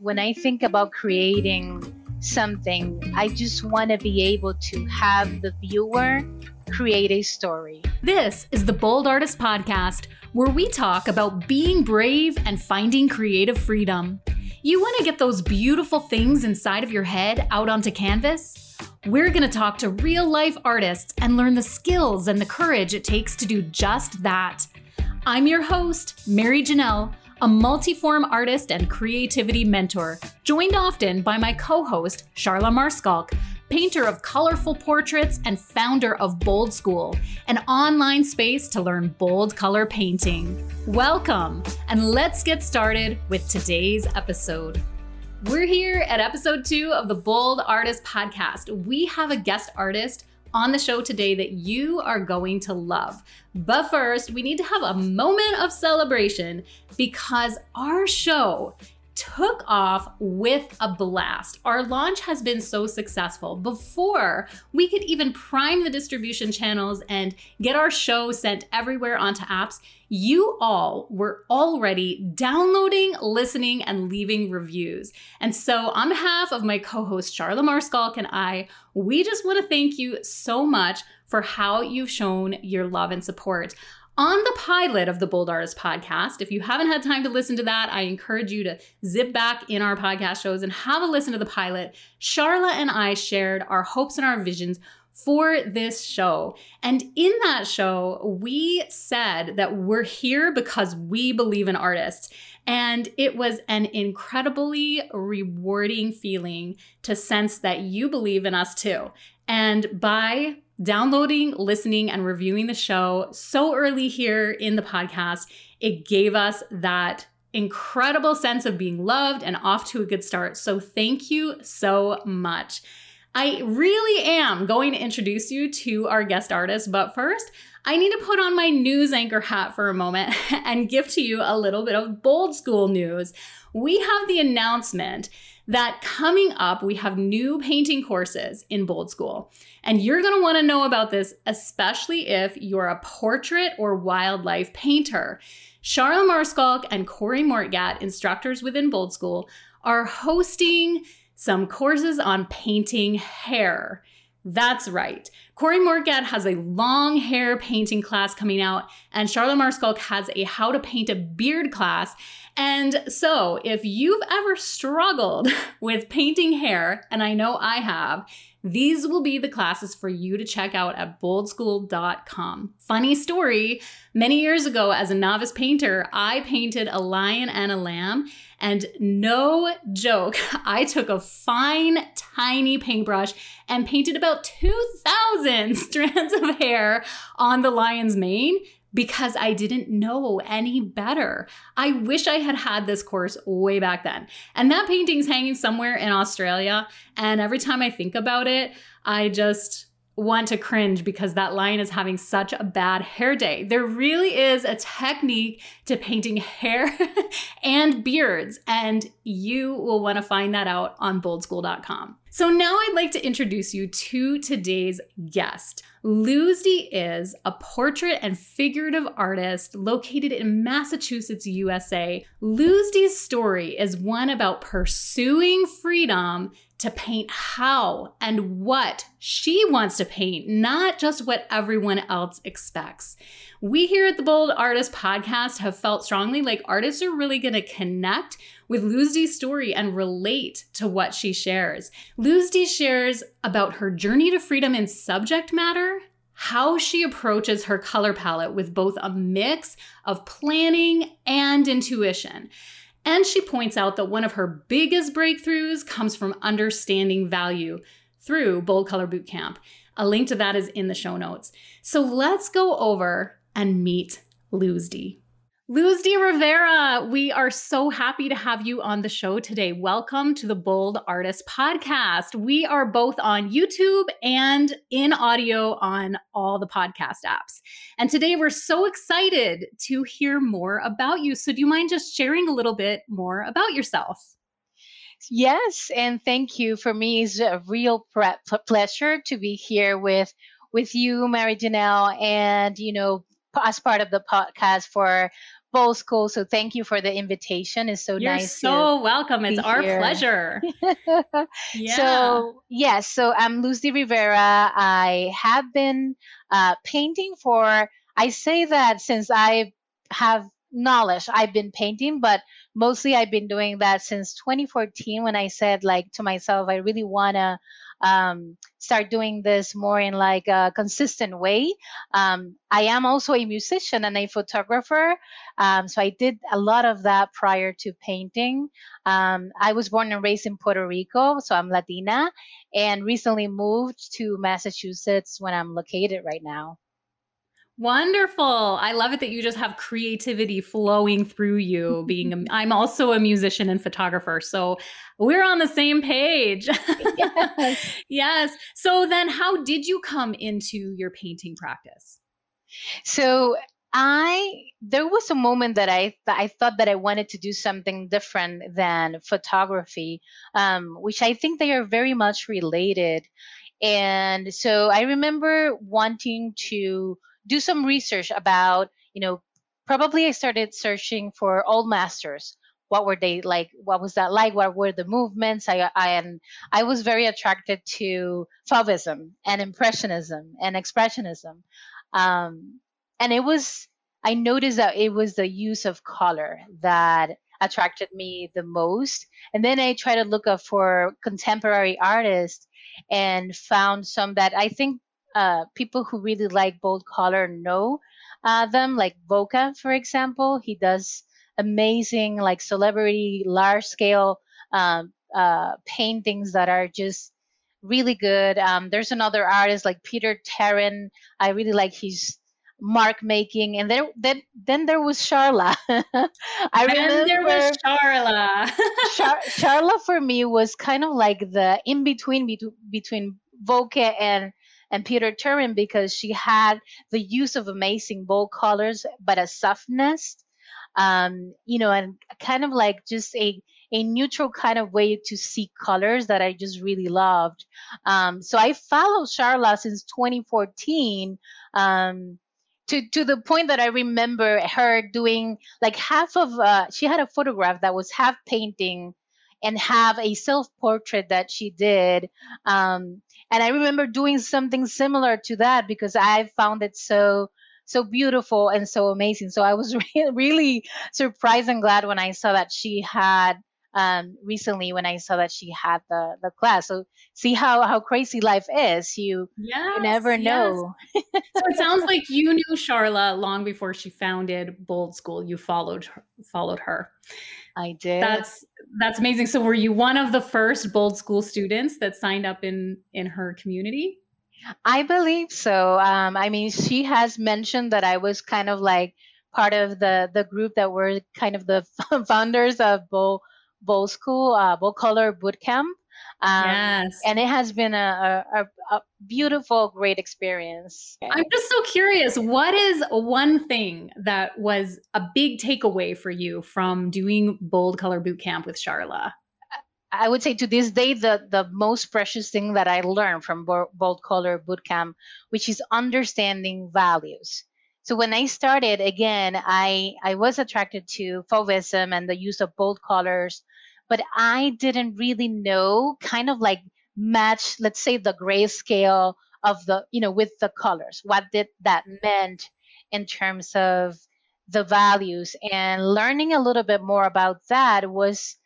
when I think about creating something, I just want to be able to have the viewer create a story. This is the Bold Artist Podcast, where we talk about being brave and finding creative freedom. You want to get those beautiful things inside of your head out onto canvas? We're going to talk to real life artists and learn the skills and the courage it takes to do just that. I'm your host, Mary Janelle a multiform artist and creativity mentor, joined often by my co host, Charla Maarschalk, painter of colorful portraits and founder of Bold School, an online space to learn bold color painting. Welcome, and let's get started with today's episode. We're here at episode two of the Bold Artist Podcast. We have a guest artist on the show today that you are going to love. But first, we need to have a moment of celebration because our show took off with a blast. Our launch has been so successful. Before we could even prime the distribution channels and get our show sent everywhere onto apps, you all were already downloading, listening, and leaving reviews. And so, on behalf of my co host, Charla Maarschalk, and I, we just want to thank you so much for how you've shown your love and support on the pilot of the Bold Artist podcast. If you haven't had time to listen to that, I encourage you to zip back in our podcast shows and have a listen to the pilot. Charla and I shared our hopes and our visions for this show. And in that show, we said that we're here because we believe in artists. And it was an incredibly rewarding feeling to sense that you believe in us too. And by downloading, listening, and reviewing the show so early here in the podcast, it gave us that incredible sense of being loved and off to a good start. So, thank you so much. I really am going to introduce you to our guest artist, but first, I need to put on my news anchor hat for a moment and give to you a little bit of bold school news. We have the announcement that coming up, we have new painting courses in Bold School. And you're want to know about this, especially if you're a portrait or wildlife painter. Charla Maarschalk and Corey Mortgat, instructors within Bold School, are hosting some courses on painting hair. That's right. Corey Mortgat has a long hair painting class coming out, and Charlotte Maarschalk has a how to paint a beard class. And so, if you've ever struggled with painting hair, and I know I have, these will be the classes for you to check out at boldschool.com. Funny story many years ago, as a novice painter, I painted a lion and a lamb. And no joke, I took a fine, tiny paintbrush and painted about 2,000 strands of hair on the lion's mane because I didn't know any better. I wish I had had this course way back then. And that painting's hanging somewhere in Australia. And every time I think about it, I just want to cringe because that lion is having such a bad hair day. There really is a technique to painting hair and beards, and you will want to find that out on boldschool.com. So now I'd like to introduce you to today's guest. Luzdi is a portrait and figurative artist located in Massachusetts, USA. Luzdi's story is one about pursuing freedom to paint how and what she wants to paint, not just what everyone else expects. We here at the Bold Artist Podcast have felt strongly like artists are really going to connect with Luzdi's story and relate to what she shares. Luzdi shares about her journey to freedom in subject matter, how she approaches her color palette with both a mix of planning and intuition. And she points out that one of her biggest breakthroughs comes from understanding value through Bold Color Bootcamp. A link to that is in the show notes. So let's go over and meet Luzdi. Luzdi Rivera, we are so happy to have you on the show today. Welcome to the Bold Artist Podcast. We are both on YouTube and in audio on all the podcast apps. And today we're so excited to hear more about you. So, do you mind just sharing a little bit more about yourself? Yes, and thank you. For me, it's a real pleasure to be here with with you, Mary Janelle, and you know as part of the podcast for Bold School. So thank you for the invitation. It's so nice. You're nice. so welcome. It's our here. pleasure. yeah. So yes, so I'm Luzdi Rivera. I have been uh, painting for. I say that since I have knowledge, I've been painting, but mostly I've been doing that since 2014 when I said like to myself, I really wanna um, start doing this more in like a consistent way. Um, I am also a musician and a photographer, um, so I did a lot of that prior to painting. Um, I was born and raised in Puerto Rico, so I'm Latina, and recently moved to Massachusetts when I'm located right now. Wonderful. I love it that you just have creativity flowing through you being a, I'm also a musician and photographer. So we're on the same page. Yes. yes. So then how did you come into your painting practice? So I there was a moment that I th- I thought that I wanted to do something different than photography, um, which I think they are very much related. And so I remember wanting to do some research about, you know, probably I started searching for old masters. What were they like? What was that like? What were the movements? I, I and I was very attracted to Fauvism and Impressionism and Expressionism, um, and it was. I noticed that it was the use of color that attracted me the most. And then I tried to look up for contemporary artists and found some that I think uh, people who really like bold color know uh, them, like Voca, for example. He does amazing, like celebrity, large scale um, uh, paintings that are just really good. Um, there's another artist like Peter Tarrant. I really like his mark making and there then then there was Charla. I remember there was Charla. Char- Charla for me was kind of like the in between between Voca and and Peter Tarrant because she had the use of amazing bold colors, but a softness, um, you know, and kind of like just a a neutral kind of way to see colors that I just really loved. Um, so I followed Charla since 2014. Um, to, to the point that I remember her doing like half of uh, she had a photograph that was half painting and have a self portrait that she did. Um, and I remember doing something similar to that because I found it so so beautiful and so amazing. So I was really, really surprised and glad when I saw that she had um, recently when I saw that she had the the class. So see how how crazy life is. You, yes, you never know. So it sounds like you knew Charla long before she founded Bold School. You followed her, followed her. I did. That's that's amazing. So were you one of the first Bold School students that signed up in in her community? I believe so. Um, I mean, she has mentioned that I was kind of like part of the the group that were kind of the founders of Bold Bold School, uh, Bold Color Bootcamp. Um, yes. And it has been a, a, a, beautiful, great experience. I'm just so curious. What is one thing that was a big takeaway for you from doing Bold Color Bootcamp with Charla? I would say to this day, the, the most precious thing that I learned from Bold Color Bootcamp, which is understanding values. So when I started, again, I, I was attracted to Fauvism and the use of bold colors but I didn't really know kind of like match, let's say, the grayscale of the, you know, with the colors. What did that meant in terms of the values and learning a little bit more about that was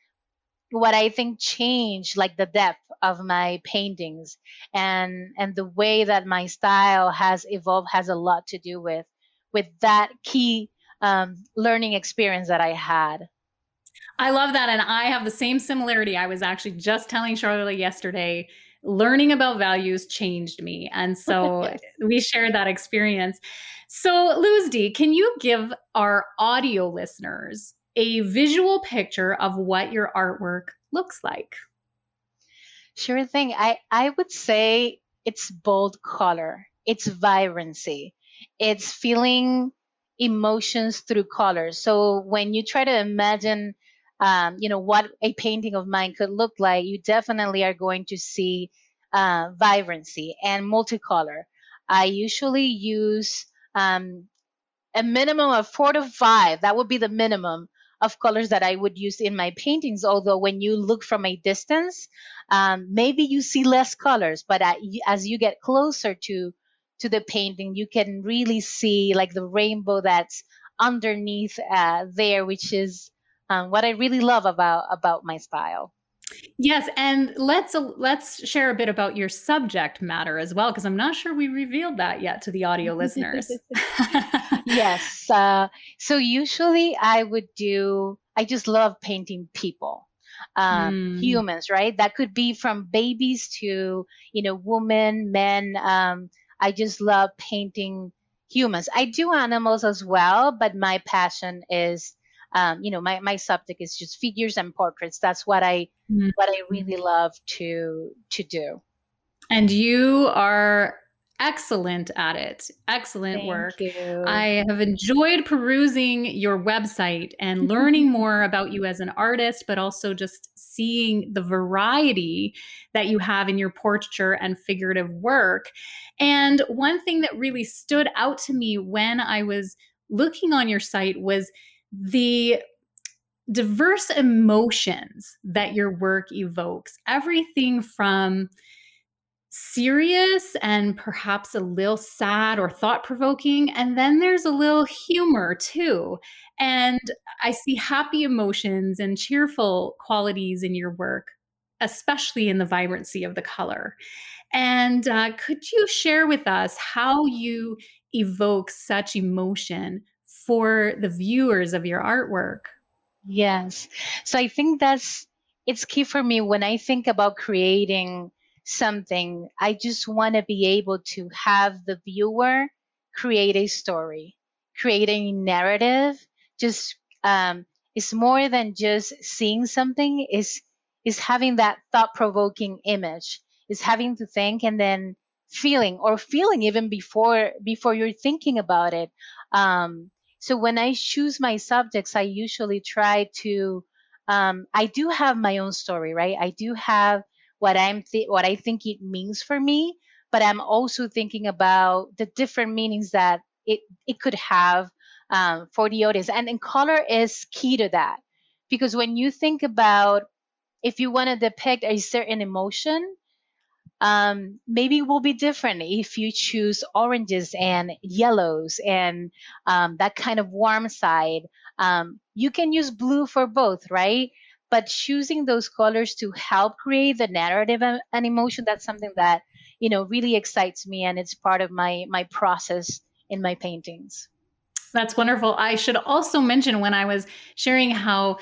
what I think changed like the depth of my paintings and and the way that my style has evolved has a lot to do with with that key um, learning experience that I had. I love that. And I have the same similarity. I was actually just telling Charlotte yesterday learning about values changed me. And so we shared that experience. So, Luzdi, can you give our audio listeners a visual picture of what your artwork looks like? Sure thing. I, I would say it's bold color, it's vibrancy, it's feeling emotions through color. So when you try to imagine um, you know what a painting of mine could look like you definitely are going to see uh, vibrancy and multicolor i usually use um, a minimum of four to five. That would be the minimum of colors that I would use in my paintings. Although when you look from a distance, um, maybe you see less colors, but as you get closer to to the painting, you can really see like the rainbow that's underneath uh, there, which is um, what I really love about about my style. Yes, and let's uh, let's share a bit about your subject matter as well, because I'm not sure we revealed that yet to the audio listeners. yes. Uh, so usually I would do. I just love painting people, um, mm. humans, right? That could be from babies to you know women, men. Um, I just love painting humans. I do animals as well, but my passion is um, you know my, my subject is just figures and portraits. That's what i mm-hmm. what i really love to to do. And you are excellent at it. Excellent Thank work. you. i have enjoyed perusing your website and learning more about you as an artist but also just seeing the variety that you have in your portraiture and figurative work. And one thing that really stood out to me when i was looking on your site was the diverse emotions that your work evokes everything from serious and perhaps a little sad or thought provoking. And then there's a little humor too. And I see happy emotions and cheerful qualities in your work, especially in the vibrancy of the color. And uh, could you share with us how you evoke such emotion for the viewers of your artwork. Yes. So I think that's it's key for me when I think about creating something. I just want to be able to have the viewer create a story, create a narrative. Just um, it's more than just seeing something. Is is having that thought provoking image. Is having to think and then feeling or feeling even before before you're thinking about it. Um, so when I choose my subjects, I usually try to. Um, I do have my own story, right? I do have what I'm th- what I think it means for me, but I'm also thinking about the different meanings that it it could have um, for the audience, and, and color is key to that because when you think about if you want to depict a certain emotion, um, maybe will be different if you choose oranges and yellows and um, that kind of warm side. Um, you can use blue for both, right? But choosing those colors to help create the narrative and emotion, that's something that, you know, really excites me and it's part of my my process in my paintings. That's wonderful. I should also mention when I was sharing how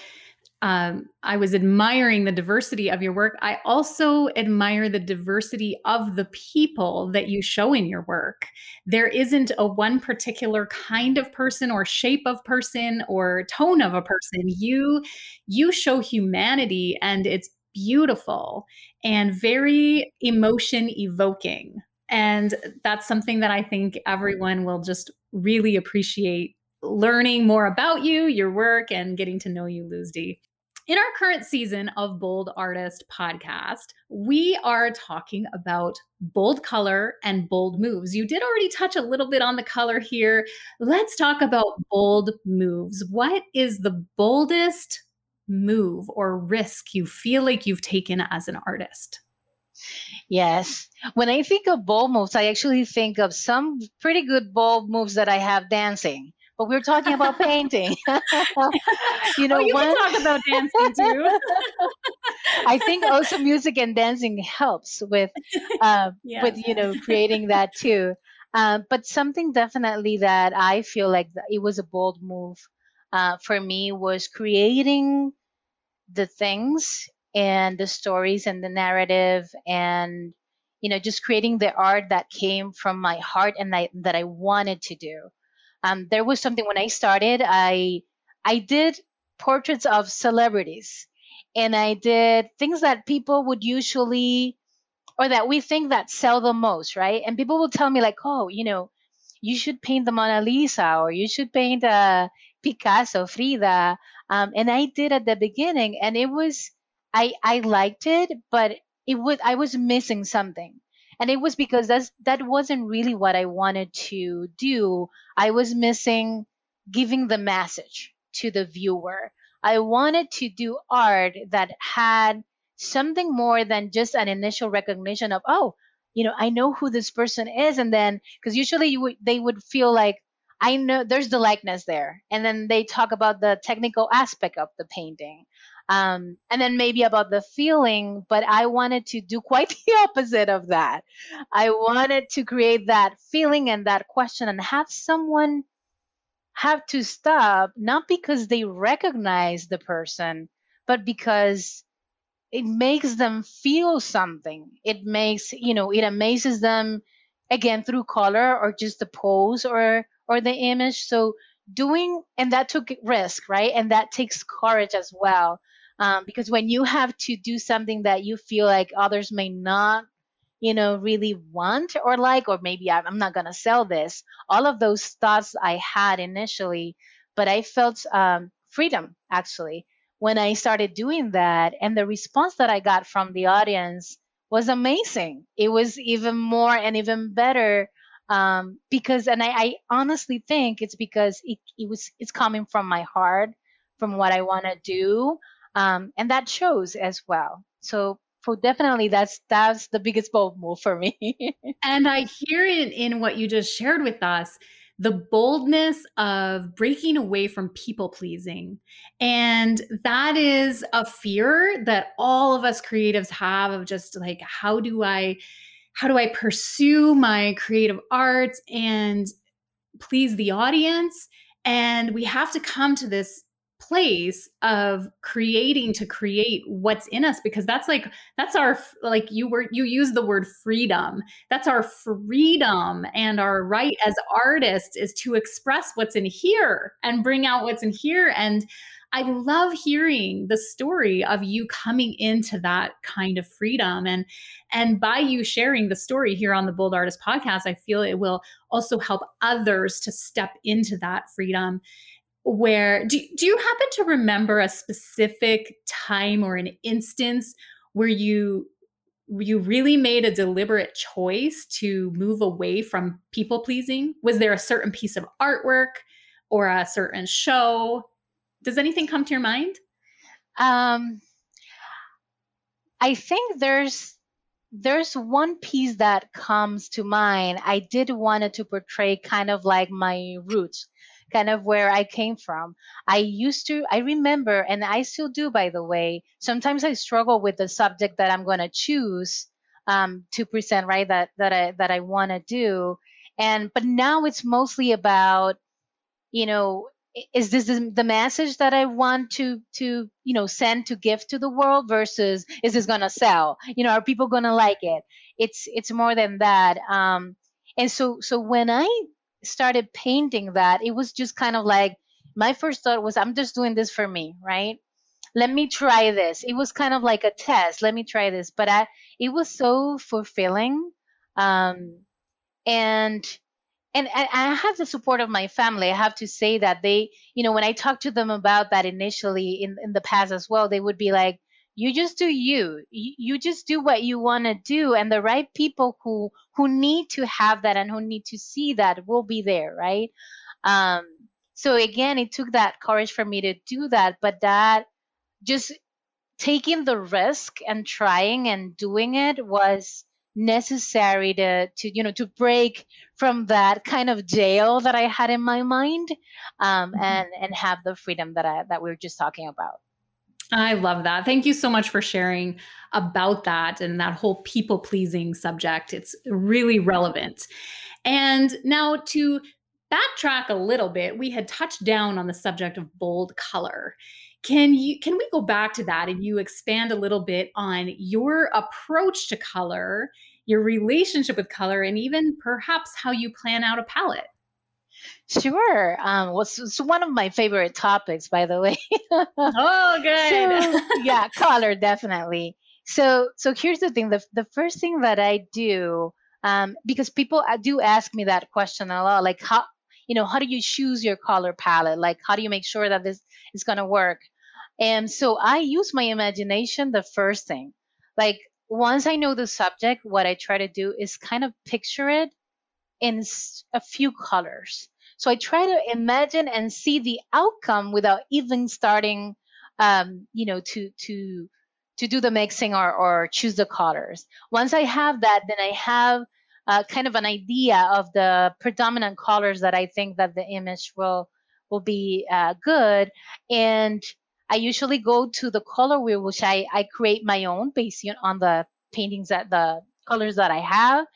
um, I was admiring the diversity of your work. I also admire the diversity of the people that you show in your work. There isn't a one particular kind of person or shape of person or tone of a person. You you show humanity and it's beautiful and very emotion evoking. And that's something that I think everyone will just really appreciate learning more about you, your work, and getting to know you, Luzdi. In our current season of Bold Artist podcast, we are talking about bold color and bold moves. You did already touch a little bit on the color here. Let's talk about bold moves. What is the boldest move or risk you feel like you've taken as an artist? Yes. When I think of bold moves, I actually think of some pretty good bold moves that I have dancing but we are talking about painting. you know, oh, you one... can talk about dancing too. I think also music and dancing helps with, uh, yes. with you know, creating that too. Uh, but something definitely that I feel like it was a bold move uh, for me was creating the things and the stories and the narrative and you know just creating the art that came from my heart and I, that I wanted to do um, there was something when I started, I I did portraits of celebrities, and I did things that people would usually or that we think that sell the most, right? And people will tell me like, oh, you know, you should paint the Mona Lisa or you should paint uh, Picasso, Frida. Um, and I did at the beginning, and it was I I liked it, but it was I was missing something. And it was because that's that wasn't really what I wanted to do. I was missing giving the message to the viewer. I wanted to do art that had something more than just an initial recognition of oh you know i know who this person is and then because usually you would, they would feel like i know there's the likeness there and then they talk about the technical aspect of the painting um, and then maybe about the feeling but i wanted to do quite the opposite of that. I wanted to create that feeling and that question and have someone have to stop not because they recognize the person but because it makes them feel something. It makes you know it amazes them again through color or just the pose or or the image. So doing and that took risk right? And that takes courage as well um, because when you have to do something that you feel like others may not you know really want or like or maybe i'm not going to sell this all of those thoughts i had initially but i felt um, freedom actually when I started doing that. And the response that I got from the audience was amazing. It was even more and even better um, because, and I, I, honestly think it's because it, it, was it's coming from my heart, from what I want to do, um, and that shows as well. So, so definitely that's that's the biggest bold move for me. and I hear it in what you just shared with us the boldness of breaking away from people pleasing. And that is a fear that all of us creatives have of just like, how do I, how do I pursue my creative arts and please the audience? And we have to come to this place of creating to create what's in us because that's like that's our like you were you use the word freedom. That's our freedom and our right as artists is to express what's in here and bring out what's in here. And I love hearing the story of you coming into that kind of freedom. And and by you sharing the story here on the Bold Artist podcast I feel it will also help others to step into that freedom where do, do you happen to remember a specific time or an instance where you you really made a deliberate choice to move away from people pleasing? Was there a certain piece of artwork or a certain show? Does anything come to your mind? Um i think there's there's one piece that comes to mind. I did wanted to portray kind of like my roots kind of where I came from. I used to, I remember, and I still do, by the way, sometimes I struggle with the subject that I'm going to choose um, to present, right? That, that I, that I want to do. And, but now it's mostly about, you know, is this the message that I want to to you know send to give to the world versus is this gonna sell? You know, are people gonna like it? It's it's more than that. Um, and so so when I started painting that, it was just kind of like my first thought was, I'm just doing this for me, right? Let me try this. It was kind of like a test. Let me try this. But I, it was so fulfilling. Um, and and I have the support of my family. I have to say that they, you know, when I talked to them about that initially in, in the past as well, they would be like, you just do you you just do what you want to do and the right people who who need to have that and who need to see that will be there right um so again it took that courage for me to do that but that just taking the risk and trying and doing it was necessary to to you know to break from that kind of jail that I had in my mind um, mm-hmm. and and have the freedom that I that we were just talking about. I love that. Thank you so much for sharing about that and that whole people pleasing subject. It's really relevant. And now to backtrack a little bit, we had touched down on the subject of bold color. Can you can we go back to that and you expand a little bit on your approach to color, your relationship with color and even perhaps how you plan out a palette? Sure. Um, was it's one of my favorite topics, by the way. oh, good. So, yeah, color definitely. So, so here's the thing: the the first thing that I do, um, because people uh, do ask me that question a lot, like how you know how do you choose your color palette? Like how do you make sure that this is gonna work? And so I use my imagination the first thing. Like once I know the subject, what I try to do is kind of picture it in a few colors. So I try to imagine and see the outcome without even starting, um, you know, to to to do the mixing or or choose the colors. Once I have that, then I have uh, kind of an idea of the predominant colors that I think that the image will will be uh, good, and I usually go to the color wheel, which I, I create my own based on the paintings that the colors that I have.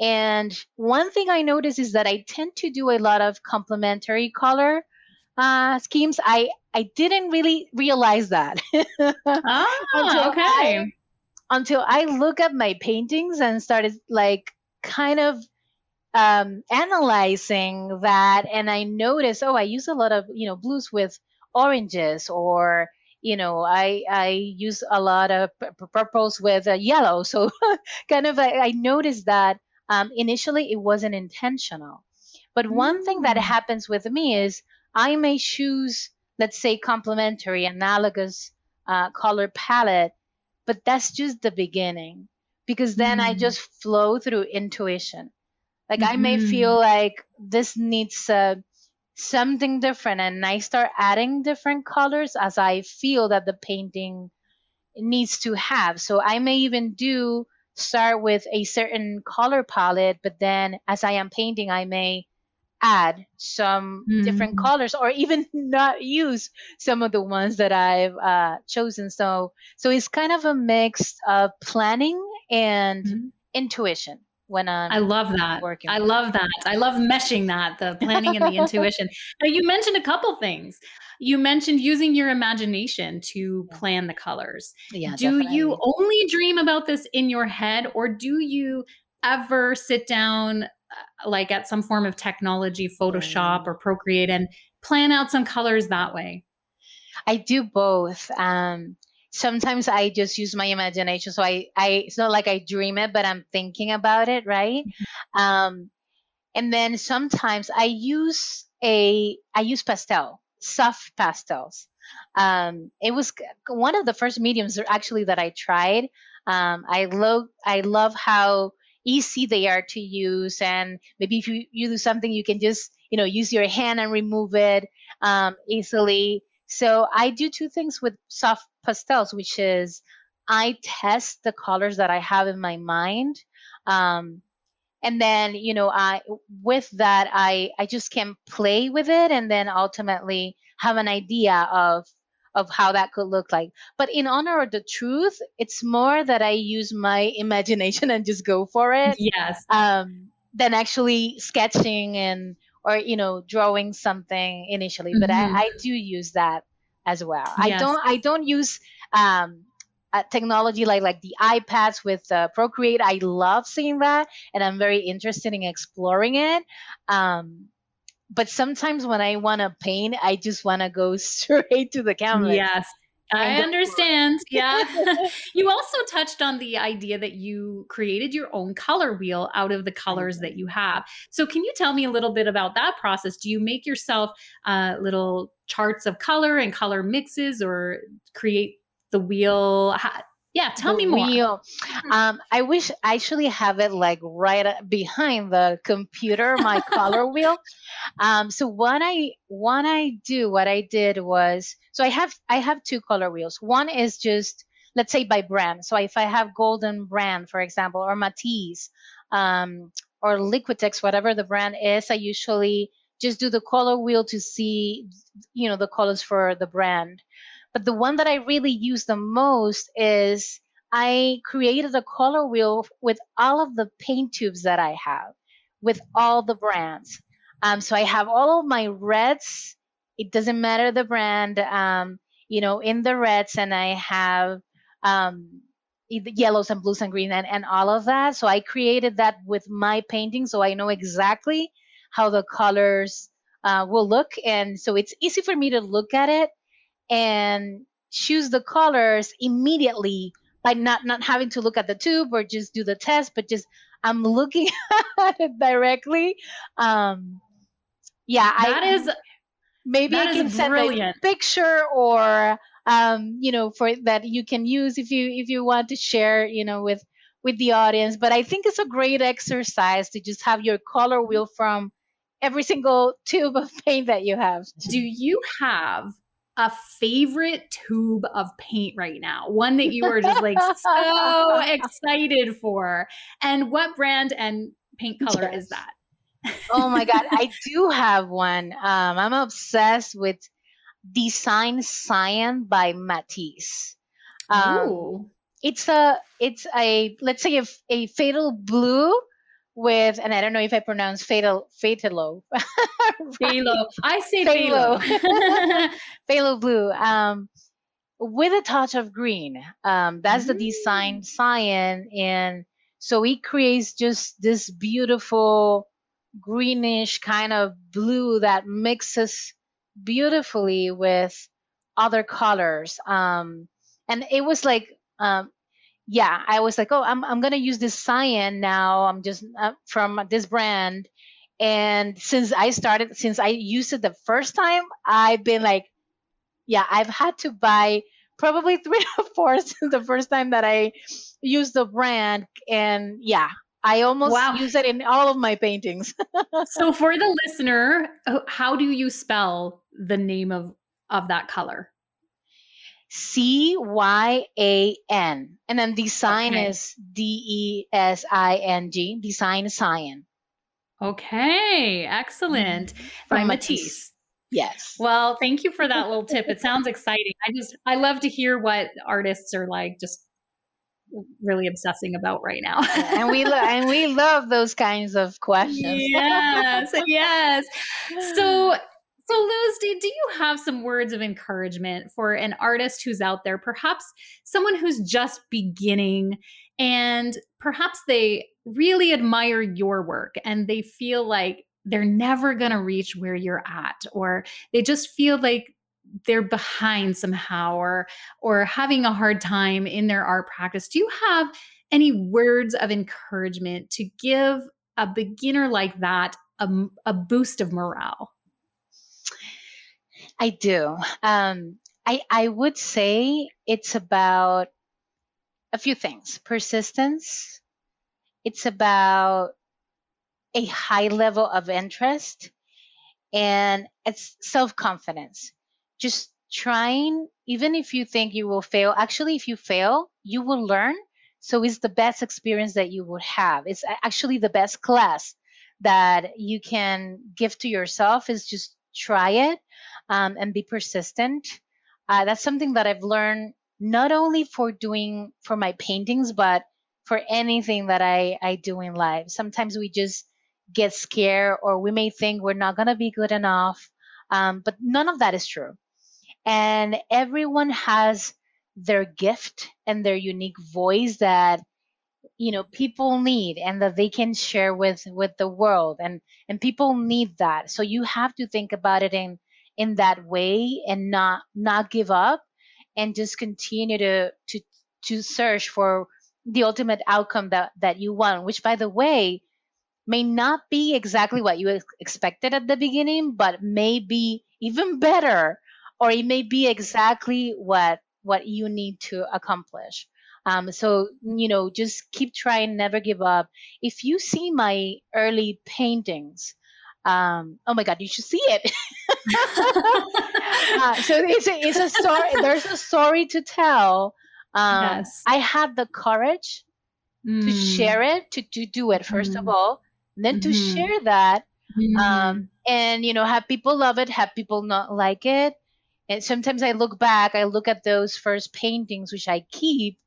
And one thing I notice is that I tend to do a lot of complementary color uh, schemes. I I didn't really realize that. ah, until okay. I, until I look at my paintings and started like kind of um, analyzing that, and I noticed, oh, I use a lot of you know blues with oranges or you know i i use a lot of purples with uh, yellow so kind of I, I noticed that um, initially it wasn't intentional but one mm. thing that mm. happens with me is i may choose let's say complementary analogous uh, color palette but that's just the beginning because then mm. i just flow through intuition like mm-hmm. i may feel mm-hmm. like this needs uh, something different and I start adding different colors as I feel that the painting needs to have. So I may even do start with a certain color palette, but then as I am painting, I may add some mm. different colors or even not use some of the ones that I've uh, chosen. So, so it's kind of a mix of planning and mm. intuition when I'm I love that. Working I love that. I love meshing that, the planning and the intuition. Now you mentioned a couple things. You mentioned using your imagination to plan the colors. Yeah. Do definitely. you only dream about this in your head or do you ever sit down uh, like at some form of technology, Photoshop or Procreate and plan out some colors that way? I do both. Um, sometimes I just use my imagination. So I, I it's not like I dream it, but I'm thinking about it, right? Mm-hmm. Um, and then sometimes I use a I use pastel, soft pastels. Um, it was one of the first mediums actually that I tried. Um, I love I love how easy they are to use, and maybe if you, you do something, you can just you know use your hand and remove it um, easily. So I do two things with soft pastels, which is I test the colors that I have in my mind. Um, and then, you know, I with that I I just can play with it and then ultimately have an idea of of how that could look like. But in honor of the truth, it's more that I use my imagination and just go for it. Yes. Um, than actually sketching and or you know drawing something initially but mm-hmm. I, I, do use that as well. Yes. i don't i don't use um, technology like like the ipads with uh, procreate. I love seeing that and i'm very interested in exploring it. Um, but sometimes when i want to paint i just want to go straight to the camera. Yes I understand. Yeah. you also touched on the idea that you created your own color wheel out of the colors that you have. So, can you tell me a little bit about that process? Do you make yourself uh, little charts of color and color mixes or create the wheel? Yeah, tell me more. Wheel. Hmm. Um, I wish I actually have it like right behind the computer, my color wheel. Um, so what I what I do, what I did was, so I have I have two color wheels. One is just let's say by brand. So if I have Golden Brand, for example, or Matisse, um, or Liquitex, whatever the brand is, I usually just do the color wheel to see, you know, the colors for the brand. But the one that I really use the most is I created a color wheel with all of the paint tubes that I have, with all the brands. Um, so I have all of my reds. It doesn't matter the brand, um, you know, in the reds, and I have um, yellows and blues and green and, and all of that. So I created that with my painting, so I know exactly how the colors uh, will look, and so it's easy for me to look at it and choose the colors immediately by not not having to look at the tube or just do the test but just i'm looking at it directly um yeah that I, is maybe that i can send brilliant. a picture or um, you know, for that you can use if you if you want to share, you know, with with the audience. But I think it's a great exercise to just have your color wheel from every single tube of paint that you have. Do you have a favorite tube of paint right now? One that you are just like so excited for. And what brand and paint color yes. is that? oh my god, I do have one. Um, I'm obsessed with Design Cyan by Matisse. Um, it's a it's a let's say a, a fatal blue with and I don't know if I pronounce fatal fatalo. I say phthalo. phthalo blue. Um with a touch of green. Um that's mm. the design cyan and so it creates just this beautiful greenish kind of blue that mixes beautifully with other colors. Um, and it was like, um, yeah, I was like, oh, I'm, I'm going to use this cyan now. I'm just uh, from this brand. And since I started, since I used it the first time, I've been like, yeah, I've had to buy probably three or four since the first time that I used the brand. And yeah, I almost wow. use it in all of my paintings. so for the listener, how do you spell the name of of that color? C Y A N. And then design okay. is D E S I N G, design cyan. Okay, excellent. Mm-hmm. By Matisse. Matisse. Yes. Well, thank you for that little tip. It sounds exciting. I just I love to hear what artists are like just really obsessing about right now. and we lo- and we love those kinds of questions. yes, yes. So so Luz, do, do you have some words of encouragement for an artist who's out there, perhaps someone who's just beginning and perhaps they really admire your work and they feel like they're never going to reach where you're at or they just feel like they're behind somehow or or having a hard time in their art practice? Do you have any words of encouragement to give a beginner like that a, a boost of morale i do. Um, I, I would say it's about a few things. Persistence. It's about a high level of interest. And it's self-confidence. Just trying, even if you think you will fail, actually, if you fail, you will learn. So it's the best experience that you would have. It's actually the best class that you can give to yourself is just try it um, and be persistent. Uh, that's something that I've learned not only for doing for my paintings, but for anything that I, I do in life. Sometimes we just get scared or we may think we're not going to be good enough. Um, but none of that is true and everyone has their gift and their unique voice that you know people need and that they can share with with the world and and people need that so you have to think about it in in that way and not not give up and just continue to to to search for the ultimate outcome that that you want which by the way may not be exactly what you expected at the beginning but may be even better or it may be exactly what what you need to accomplish. Um, so you know just keep trying never give up. If you see my early paintings um, oh my god you should see it uh, so it's a, it's a story there's a story to tell um, yes. i had the courage mm. to share it to, to do it first mm. of all then mm-hmm. to share that mm. um, and you know have people love it have people not like it and sometimes I look back, I look at those first paintings, which I keep.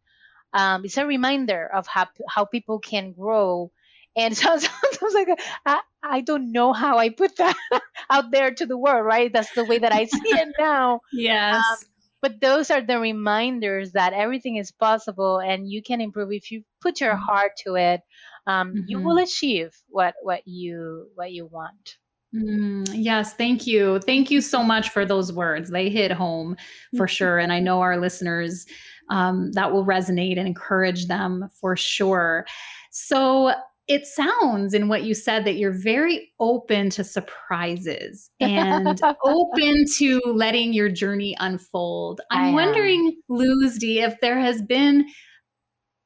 Um, it's a reminder of how, how people can grow. And so sometimes like, I, I don't know how I put that out there to the world, right? That's the way that I see it now. yes. Um, but those are the reminders that everything is possible and you can improve if you put your mm-hmm. heart to it. Um, mm-hmm. You will achieve what what you what you want. Mm, yes, thank you. Thank you so much for those words. They hit home for sure. And I know our listeners um, that will resonate and encourage them for sure. So, it sounds in what you said that you're very open to surprises and open to letting your journey unfold. I'm wondering, Luzdi, if there has been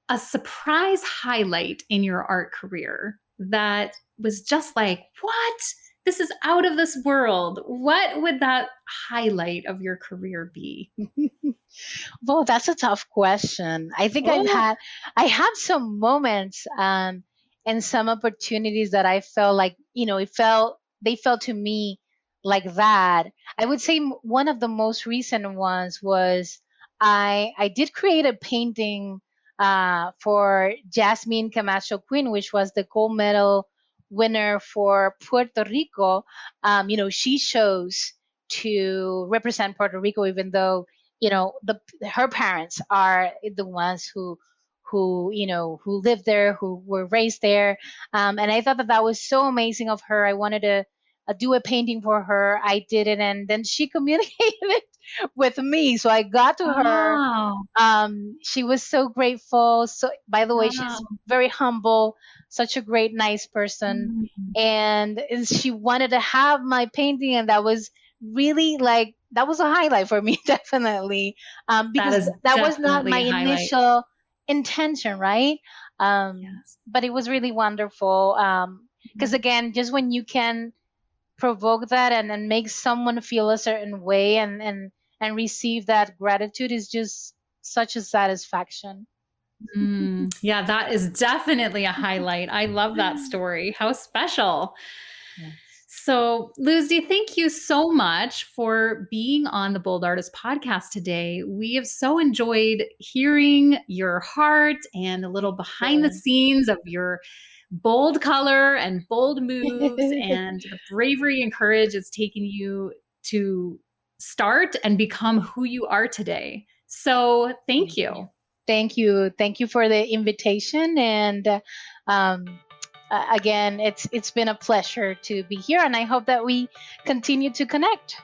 a surprise highlight in your art career that was just like, what? This is out of this world. What would that highlight of your career be? well, that's a tough question. I think oh. I've had I have some moments um, and some opportunities that I felt like, you know, it felt they felt to me like that. I would say one of the most recent ones was I I did create a painting uh, for Jasmine Camacho Quinn, which was the gold medal winner for Puerto Rico. Um, you know, she chose to represent Puerto Rico, even though you know the her parents are the ones who who you know who lived there, who were raised there, um, and I thought that that was so amazing of her. I wanted to uh, do a painting for her. I did it, and then she communicated with me. So I got to her. Wow. Um, she was so grateful. So, by the way, wow. she's very humble, such a great, nice person, mm-hmm. and, and she wanted to have my painting, and that was really like that was a highlight for me, definitely, um, because that, that was not my initial intention, right? Um, yes. But it was really wonderful. Um, because mm-hmm. again, just when you can provoke that and, then make someone feel a certain way and, and and receive that gratitude is just such a satisfaction. Mm, yeah, that is definitely a highlight. I love that story. How special. Yes. So, Luzdi, thank you so much for being on the Bold Artist podcast today. We have so enjoyed hearing your heart and a little behind the scenes of your bold color and bold moves and the bravery and courage it's taken you to start and become who you are today. So, thank you. Thank you. Thank you for the invitation and um, uh, again, it's it's been a pleasure to be here and I hope that we continue to connect.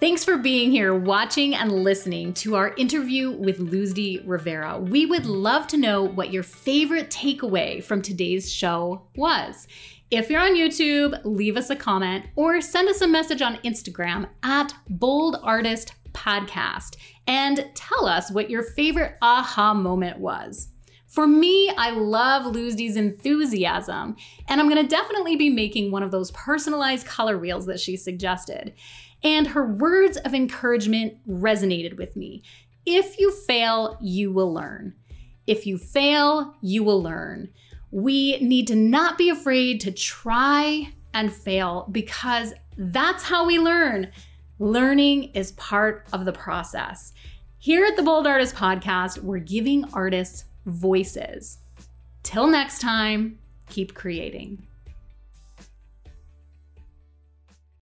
Thanks for being here, watching and listening to our interview with Luzdi Rivera. We would love to know what your favorite takeaway from today's show was. If you're on YouTube, leave us a comment or send us a message on Instagram at Bold Artist Podcast and tell us what your favorite aha moment was. For me, I love Luzdi's enthusiasm, and I'm gonna definitely be making one of those personalized color wheels that she suggested. And her words of encouragement resonated with me. If you fail, you will learn. If you fail, you will learn. We need to not be afraid to try and fail because that's how we learn. Learning is part of the process. Here at the Bold Artist Podcast, we're giving artists voices. Till next time, keep creating.